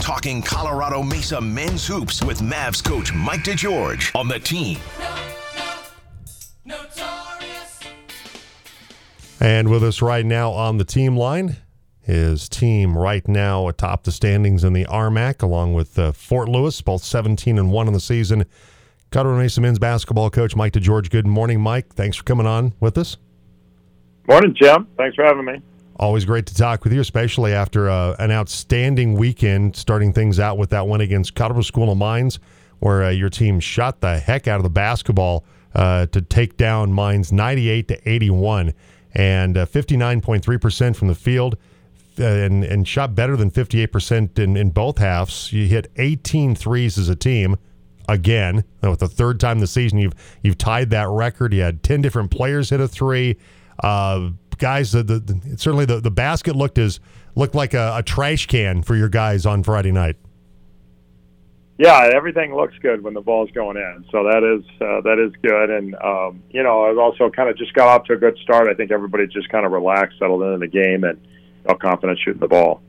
Talking Colorado Mesa men's hoops with Mavs coach Mike DeGeorge on the team. And with us right now on the team line, his team right now atop the standings in the RMAC, along with uh, Fort Lewis, both 17 and 1 in the season. Colorado Mesa men's basketball coach Mike DeGeorge. Good morning, Mike. Thanks for coming on with us. Morning, Jim. Thanks for having me. Always great to talk with you, especially after uh, an outstanding weekend, starting things out with that win against Colorado School of Mines, where uh, your team shot the heck out of the basketball uh, to take down Mines 98 to 81 and 59.3% uh, from the field. Uh, and, and shot better than 58% in, in both halves. You hit 18 threes as a team again. With the third time this season, you've you've tied that record. You had 10 different players hit a three. Uh, guys, the, the, the, certainly the, the basket looked as looked like a, a, trash can for your guys on Friday night. Yeah, everything looks good when the ball's going in, so that is uh, that is good. And um, you know, I also kind of just got off to a good start. I think everybody just kind of relaxed, settled into the game, and felt confident shooting the ball.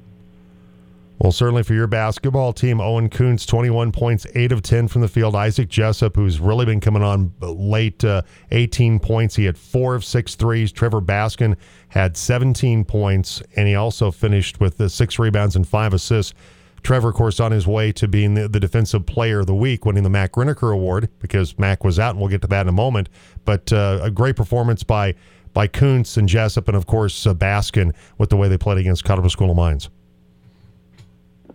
Well, certainly for your basketball team, Owen Kuntz, 21 points, 8 of 10 from the field. Isaac Jessup, who's really been coming on late, uh, 18 points. He had 4 of 6 threes. Trevor Baskin had 17 points, and he also finished with the 6 rebounds and 5 assists. Trevor, of course, on his way to being the, the defensive player of the week, winning the Mac Riniker Award because Mac was out, and we'll get to that in a moment. But uh, a great performance by by Kuntz and Jessup, and of course uh, Baskin with the way they played against Colorado School of Mines.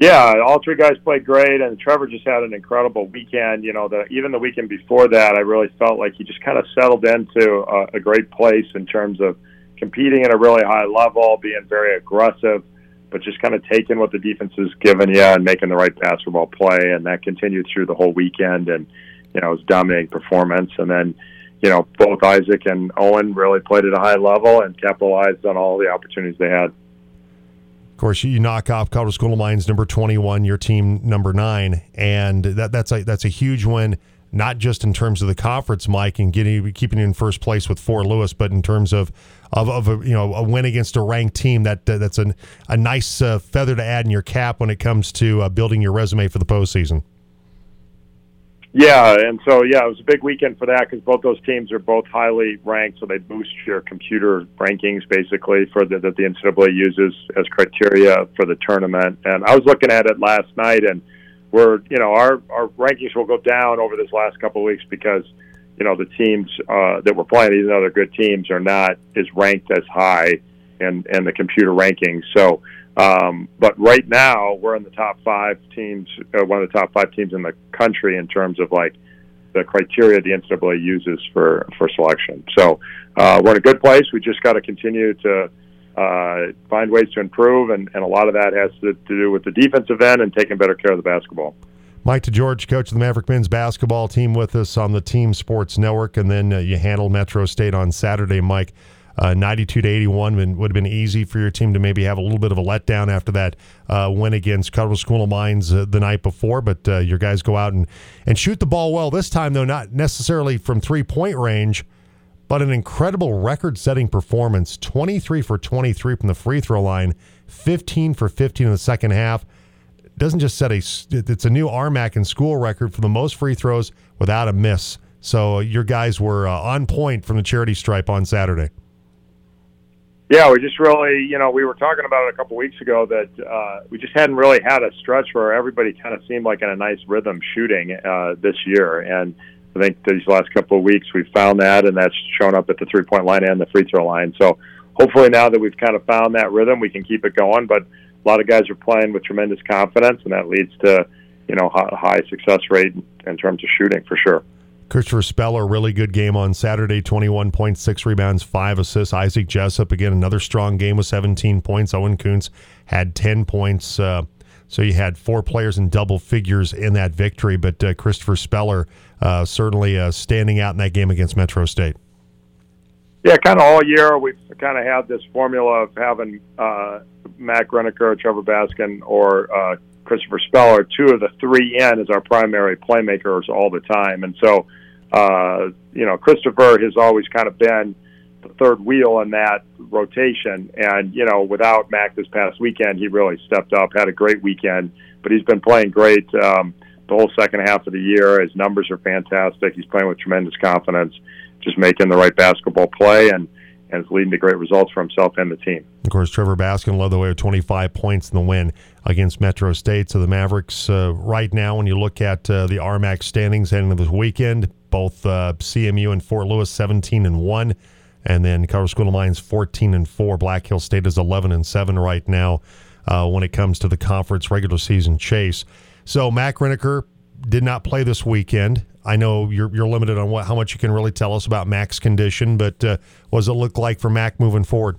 Yeah, all three guys played great, and Trevor just had an incredible weekend. You know, the, even the weekend before that, I really felt like he just kind of settled into a, a great place in terms of competing at a really high level, being very aggressive, but just kind of taking what the defense is giving you and making the right basketball play, and that continued through the whole weekend. And you know, it was dominating performance, and then you know, both Isaac and Owen really played at a high level and capitalized on all the opportunities they had. Of course, you knock off Colorado School of Mines number 21, your team number nine, and that, that's a that's a huge win. Not just in terms of the conference, Mike, and getting keeping you in first place with Fort Lewis, but in terms of of, of a, you know a win against a ranked team. That uh, that's an, a nice uh, feather to add in your cap when it comes to uh, building your resume for the postseason. Yeah, and so yeah, it was a big weekend for that because both those teams are both highly ranked, so they boost your computer rankings basically for the, that the NCAA uses as criteria for the tournament. And I was looking at it last night, and we're you know our our rankings will go down over this last couple of weeks because you know the teams uh, that we're playing, these other good teams, are not as ranked as high in in the computer rankings. So um, but right now, we're in the top five teams, uh, one of the top five teams in the country in terms of like the criteria the NCAA uses for for selection. So uh, we're in a good place. We just got to continue to uh, find ways to improve, and, and a lot of that has to, to do with the defensive end and taking better care of the basketball. Mike DeGeorge, coach of the Maverick men's basketball team, with us on the Team Sports Network, and then uh, you handled Metro State on Saturday, Mike. Uh, 92 to 81 would have been easy for your team to maybe have a little bit of a letdown after that uh, win against Colorado School of Mines uh, the night before. But uh, your guys go out and, and shoot the ball well this time, though, not necessarily from three point range, but an incredible record setting performance 23 for 23 from the free throw line, 15 for 15 in the second half. It doesn't just set a, it's a new RMAC and school record for the most free throws without a miss. So your guys were uh, on point from the charity stripe on Saturday. Yeah, we just really, you know, we were talking about it a couple weeks ago that uh, we just hadn't really had a stretch where everybody kind of seemed like in a nice rhythm shooting uh, this year, and I think these last couple of weeks we've found that, and that's shown up at the three point line and the free throw line. So hopefully now that we've kind of found that rhythm, we can keep it going. But a lot of guys are playing with tremendous confidence, and that leads to, you know, high success rate in terms of shooting for sure. Christopher Speller, really good game on Saturday, 21.6 rebounds, 5 assists. Isaac Jessup, again, another strong game with 17 points. Owen Kuntz had 10 points. Uh, so you had four players in double figures in that victory, but uh, Christopher Speller uh, certainly uh, standing out in that game against Metro State. Yeah, kind of all year we've kind of had this formula of having uh, Mac Riniker, Trevor Baskin, or uh, Christopher Speller, two of the three in as our primary playmakers all the time. And so, uh, you know, Christopher has always kind of been the third wheel in that rotation. And you know, without Mac this past weekend, he really stepped up. Had a great weekend, but he's been playing great um, the whole second half of the year. His numbers are fantastic. He's playing with tremendous confidence, just making the right basketball play and and it's leading to great results for himself and the team. Of course, Trevor Baskin led the way with 25 points in the win against Metro State. So the Mavericks, uh, right now, when you look at uh, the RMAC standings heading into this weekend, both uh, CMU and Fort Lewis 17 and one, and then Colorado School of Mines 14 and four. Black Hill State is 11 and seven right now uh, when it comes to the conference regular season chase. So Mac Riniker did not play this weekend. I know you're you're limited on what how much you can really tell us about Mac's condition, but uh, what does it look like for Mac moving forward?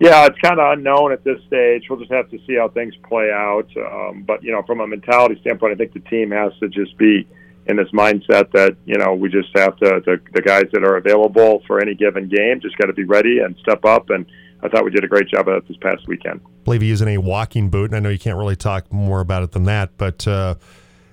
Yeah, it's kind of unknown at this stage. We'll just have to see how things play out. Um, but you know, from a mentality standpoint, I think the team has to just be in this mindset that you know we just have to the, the guys that are available for any given game just got to be ready and step up. And I thought we did a great job of that this past weekend. I believe he is in a walking boot, and I know you can't really talk more about it than that, but. Uh,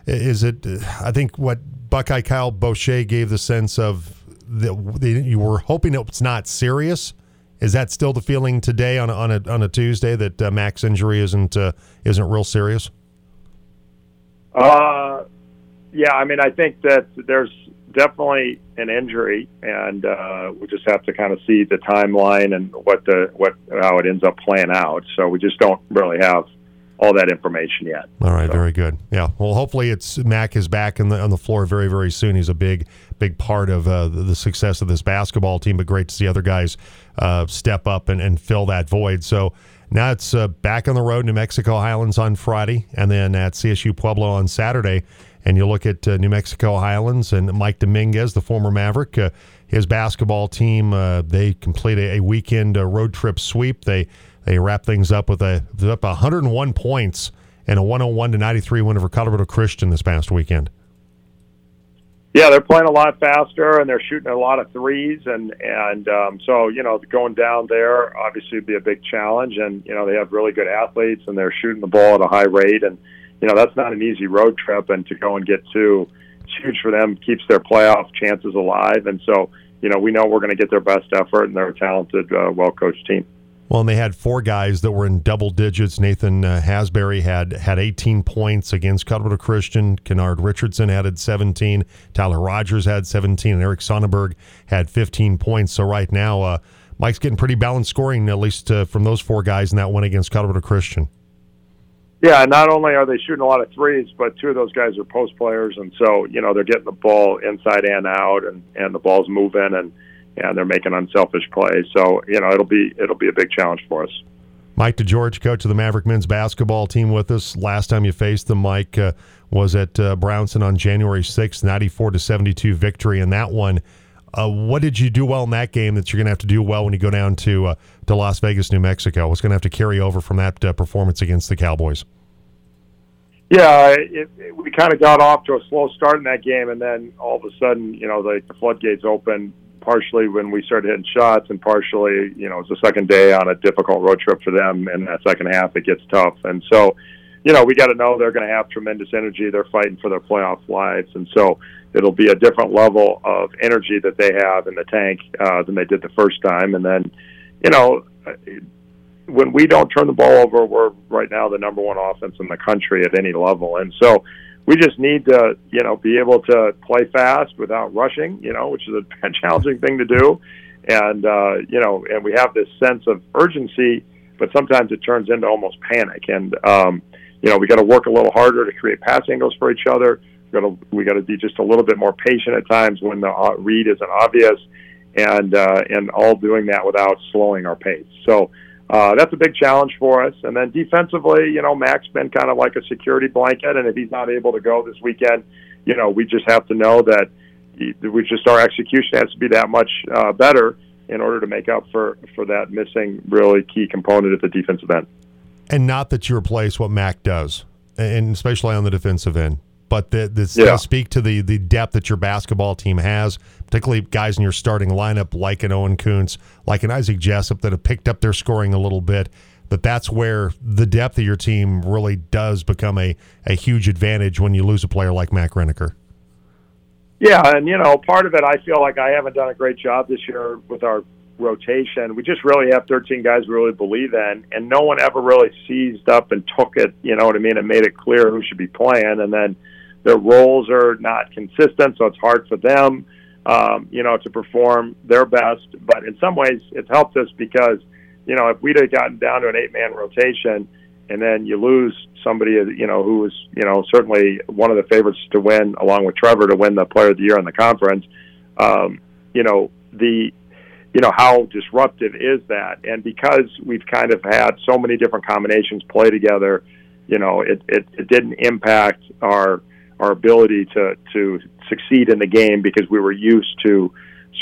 is it? I think what Buckeye Kyle Boucher gave the sense of that you were hoping it's not serious. Is that still the feeling today on a, on a on a Tuesday that uh, Mac's injury isn't uh, isn't real serious? Uh, yeah. I mean, I think that there's definitely an injury, and uh, we just have to kind of see the timeline and what the what how it ends up playing out. So we just don't really have all that information yet. All right, so. very good. Yeah, well, hopefully it's Mac is back the, on the floor very very soon. He's a big big part of uh, the success of this basketball team. But great to see other guys uh, step up and, and fill that void. So. Now it's uh, back on the road, New Mexico Highlands on Friday, and then at CSU Pueblo on Saturday. And you look at uh, New Mexico Highlands and Mike Dominguez, the former Maverick, uh, his basketball team. Uh, they complete a, weekend road trip sweep. They they wrap things up with a up 101 points and a 101 to 93 win over Colorado Christian this past weekend. Yeah, they're playing a lot faster and they're shooting a lot of threes, and and um, so you know going down there obviously would be a big challenge, and you know they have really good athletes and they're shooting the ball at a high rate, and you know that's not an easy road trip, and to go and get two, it's huge for them, keeps their playoff chances alive, and so you know we know we're going to get their best effort, and they're a talented, uh, well coached team. Well, and they had four guys that were in double digits. Nathan uh, Hasbury had had 18 points against Colorado Christian. Kennard Richardson added 17. Tyler Rogers had 17, and Eric Sonnenberg had 15 points. So right now, uh, Mike's getting pretty balanced scoring, at least uh, from those four guys in that win against Colorado Christian. Yeah, not only are they shooting a lot of threes, but two of those guys are post players, and so you know they're getting the ball inside and out, and and the ball's moving, and and they're making unselfish plays. So you know it'll be it'll be a big challenge for us. Mike DeGeorge, coach of the Maverick men's basketball team, with us. Last time you faced them, Mike, uh, was at uh, Brownson on January 6th, 94 to 72 victory in that one. Uh, what did you do well in that game that you're going to have to do well when you go down to uh, to Las Vegas, New Mexico? What's going to have to carry over from that uh, performance against the Cowboys? Yeah, it, it, we kind of got off to a slow start in that game, and then all of a sudden, you know, the, the floodgates opened partially when we started hitting shots, and partially, you know, it's the second day on a difficult road trip for them. And that second half, it gets tough. And so, you know, we got to know they're going to have tremendous energy. They're fighting for their playoff lives, and so it'll be a different level of energy that they have in the tank uh, than they did the first time. And then, you know, when we don't turn the ball over, we're right now the number one offense in the country at any level. And so we just need to, you know, be able to play fast without rushing, you know, which is a challenging thing to do. And, uh, you know, and we have this sense of urgency, but sometimes it turns into almost panic. And, um, you know, we got to work a little harder to create pass angles for each other. We got to, we got to be just a little bit more patient at times when the uh, read isn't obvious and, uh, and all doing that without slowing our pace. So, uh, that's a big challenge for us. And then defensively, you know, Mac's been kind of like a security blanket, and if he's not able to go this weekend, you know, we just have to know that we just our execution has to be that much uh, better in order to make up for for that missing really key component at the defensive end. And not that you replace what Mac does, and especially on the defensive end but that this yeah. speak to the the depth that your basketball team has, particularly guys in your starting lineup like an Owen Kuntz, like an Isaac Jessup that have picked up their scoring a little bit. That that's where the depth of your team really does become a, a huge advantage when you lose a player like Mac Riniker. Yeah, and you know, part of it, I feel like I haven't done a great job this year with our rotation. We just really have 13 guys we really believe in, and no one ever really seized up and took it. You know what I mean? And made it clear who should be playing, and then their roles are not consistent, so it's hard for them, um, you know, to perform their best. But in some ways, it's helped us because, you know, if we'd have gotten down to an eight-man rotation, and then you lose somebody, you know, who was, you know, certainly one of the favorites to win, along with Trevor, to win the Player of the Year in the conference. Um, you know, the you know how disruptive is that? And because we've kind of had so many different combinations play together you know it, it, it didn't impact our our ability to to succeed in the game because we were used to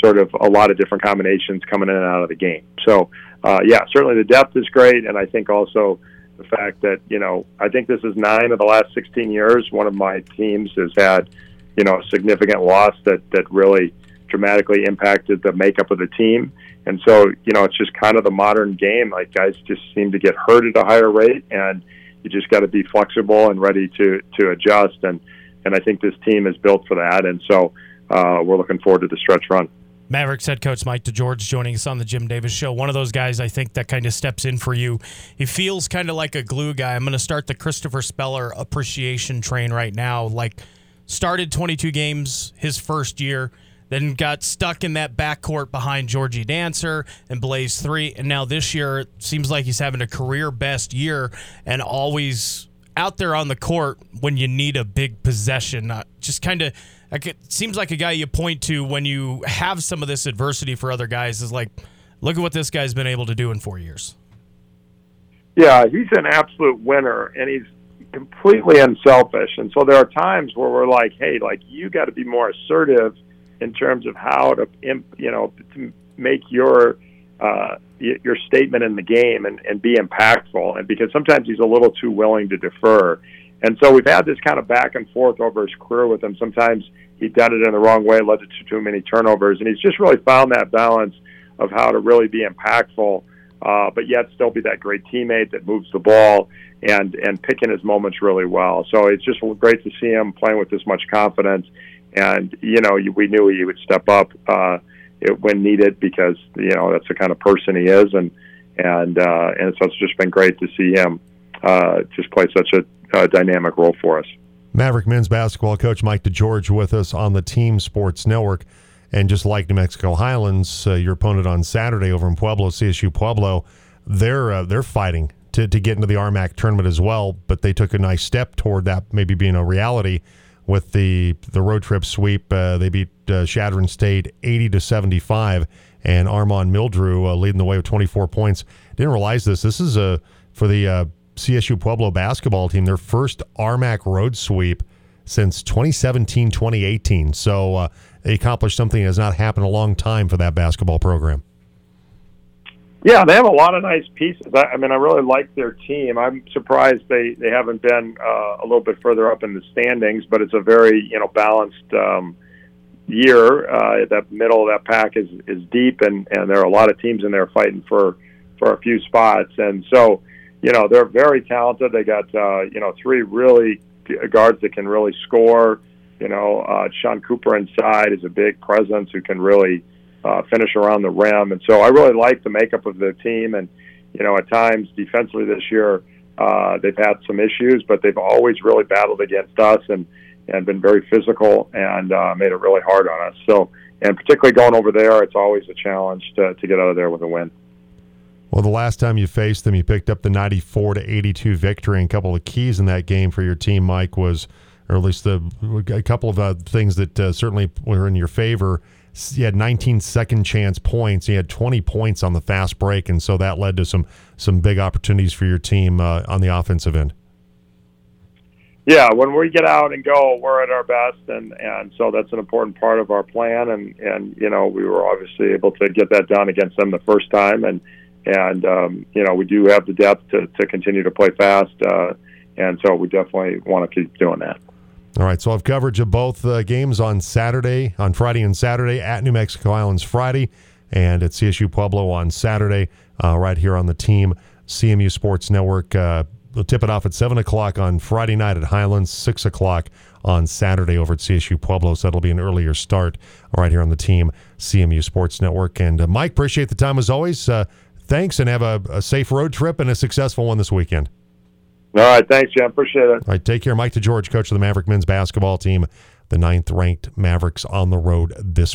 sort of a lot of different combinations coming in and out of the game. So uh, yeah certainly the depth is great. And I think also the fact that you know I think this is nine of the last 16 years one of my teams has had you know a significant loss that that really dramatically impacted the makeup of the team. And so, you know, it's just kind of the modern game. Like guys just seem to get hurt at a higher rate, and you just got to be flexible and ready to to adjust. And and I think this team is built for that. And so uh, we're looking forward to the stretch run. Mavericks head coach Mike DeGeorge joining us on the Jim Davis show. One of those guys I think that kind of steps in for you. He feels kind of like a glue guy. I'm going to start the Christopher Speller appreciation train right now. Like started 22 games his first year then got stuck in that backcourt behind Georgie Dancer and Blaise Threatt, and now this year seems like he's having a career best year and always out there on the court when you need a big possession. Not just kind of seems like a guy you point to when you have some of this adversity for other guys is like, look at what this guy's been able to do in four years. Yeah, he's an absolute winner, and he's completely unselfish. And so there are times where we're like, hey, like you got to be more assertive in terms of how to you know to make your uh, your statement in the game and, and be impactful. And because sometimes he's a little too willing to defer. And so we've had this kind of back and forth over his career with him. Sometimes he's done it in the wrong way, led to too many turnovers, and he's just really found that balance of how to really be impactful, uh, but yet still be that great teammate that moves the ball and and picking his moments really well. So it's just great to see him playing with this much confidence and you know we knew he would step up uh, when needed because you know that's the kind of person he is, and and uh, and so it's just been great to see him uh, just play such a, a dynamic role for us. Maverick men's basketball coach Mike DeGeorge with us on the Team Sports Network. And just like New Mexico Highlands, uh, your opponent on Saturday over in Pueblo, CSU Pueblo, they're uh, they're fighting to, to get into the RMAC tournament as well. But they took a nice step toward that maybe being a reality with the the road trip sweep. Uh, they beat uh, Chadron State 80 to 75, and Armand Mildrew uh, leading the way with 24 points. Didn't realize this. This is a for the uh, CSU Pueblo basketball team their first RMAC road sweep since 2017 2018. So uh, they accomplished something that has not happened a long time for that basketball program. Yeah, they have a lot of nice pieces. I, I mean, I really like their team. I'm surprised they they haven't been uh, a little bit further up in the standings, but it's a very you know balanced um, year. Uh, that middle of that pack is is deep, and and there are a lot of teams in there fighting for for a few spots. And so, you know, they're very talented. They got uh, you know three really guards that can really score. You know, uh, Sean Cooper inside is a big presence who can really uh, finish around the rim. And so I really like the makeup of the team. And, you know, at times defensively this year, uh, they've had some issues, but they've always really battled against us and, and been very physical and uh, made it really hard on us. So, and particularly going over there, it's always a challenge to, to get out of there with a win. Well, the last time you faced them, you picked up the 94 to 82 victory. And a couple of keys in that game for your team, Mike, was, or at least the, a couple of uh, things that uh, certainly were in your favor he had 19 second chance points. He had 20 points on the fast break, and so that led to some some big opportunities for your team uh, on the offensive end. Yeah, when we get out and go, we're at our best, and and so that's an important part of our plan. And and you know we were obviously able to get that done against them the first time, and and um, you know we do have the depth to to continue to play fast, uh, and so we definitely want to keep doing that. All right, so I'll have coverage of both uh, games on Saturday, on Friday and Saturday at New Mexico Highlands Friday, and at CSU Pueblo on Saturday, uh, right here on the team CMU Sports Network. Uh, they'll tip it off at 7 o'clock on Friday night at Highlands, 6 o'clock on Saturday over at CSU Pueblo. So that'll be an earlier start right here on the team CMU Sports Network. And uh, Mike, appreciate the time as always. Uh, thanks and have a, a, safe road trip and a successful one this weekend. All right. Thanks, Jim. Appreciate it. All right. Take care. Mike DeGeorge, coach of the Maverick men's basketball team, the ninth ranked Mavericks on the road this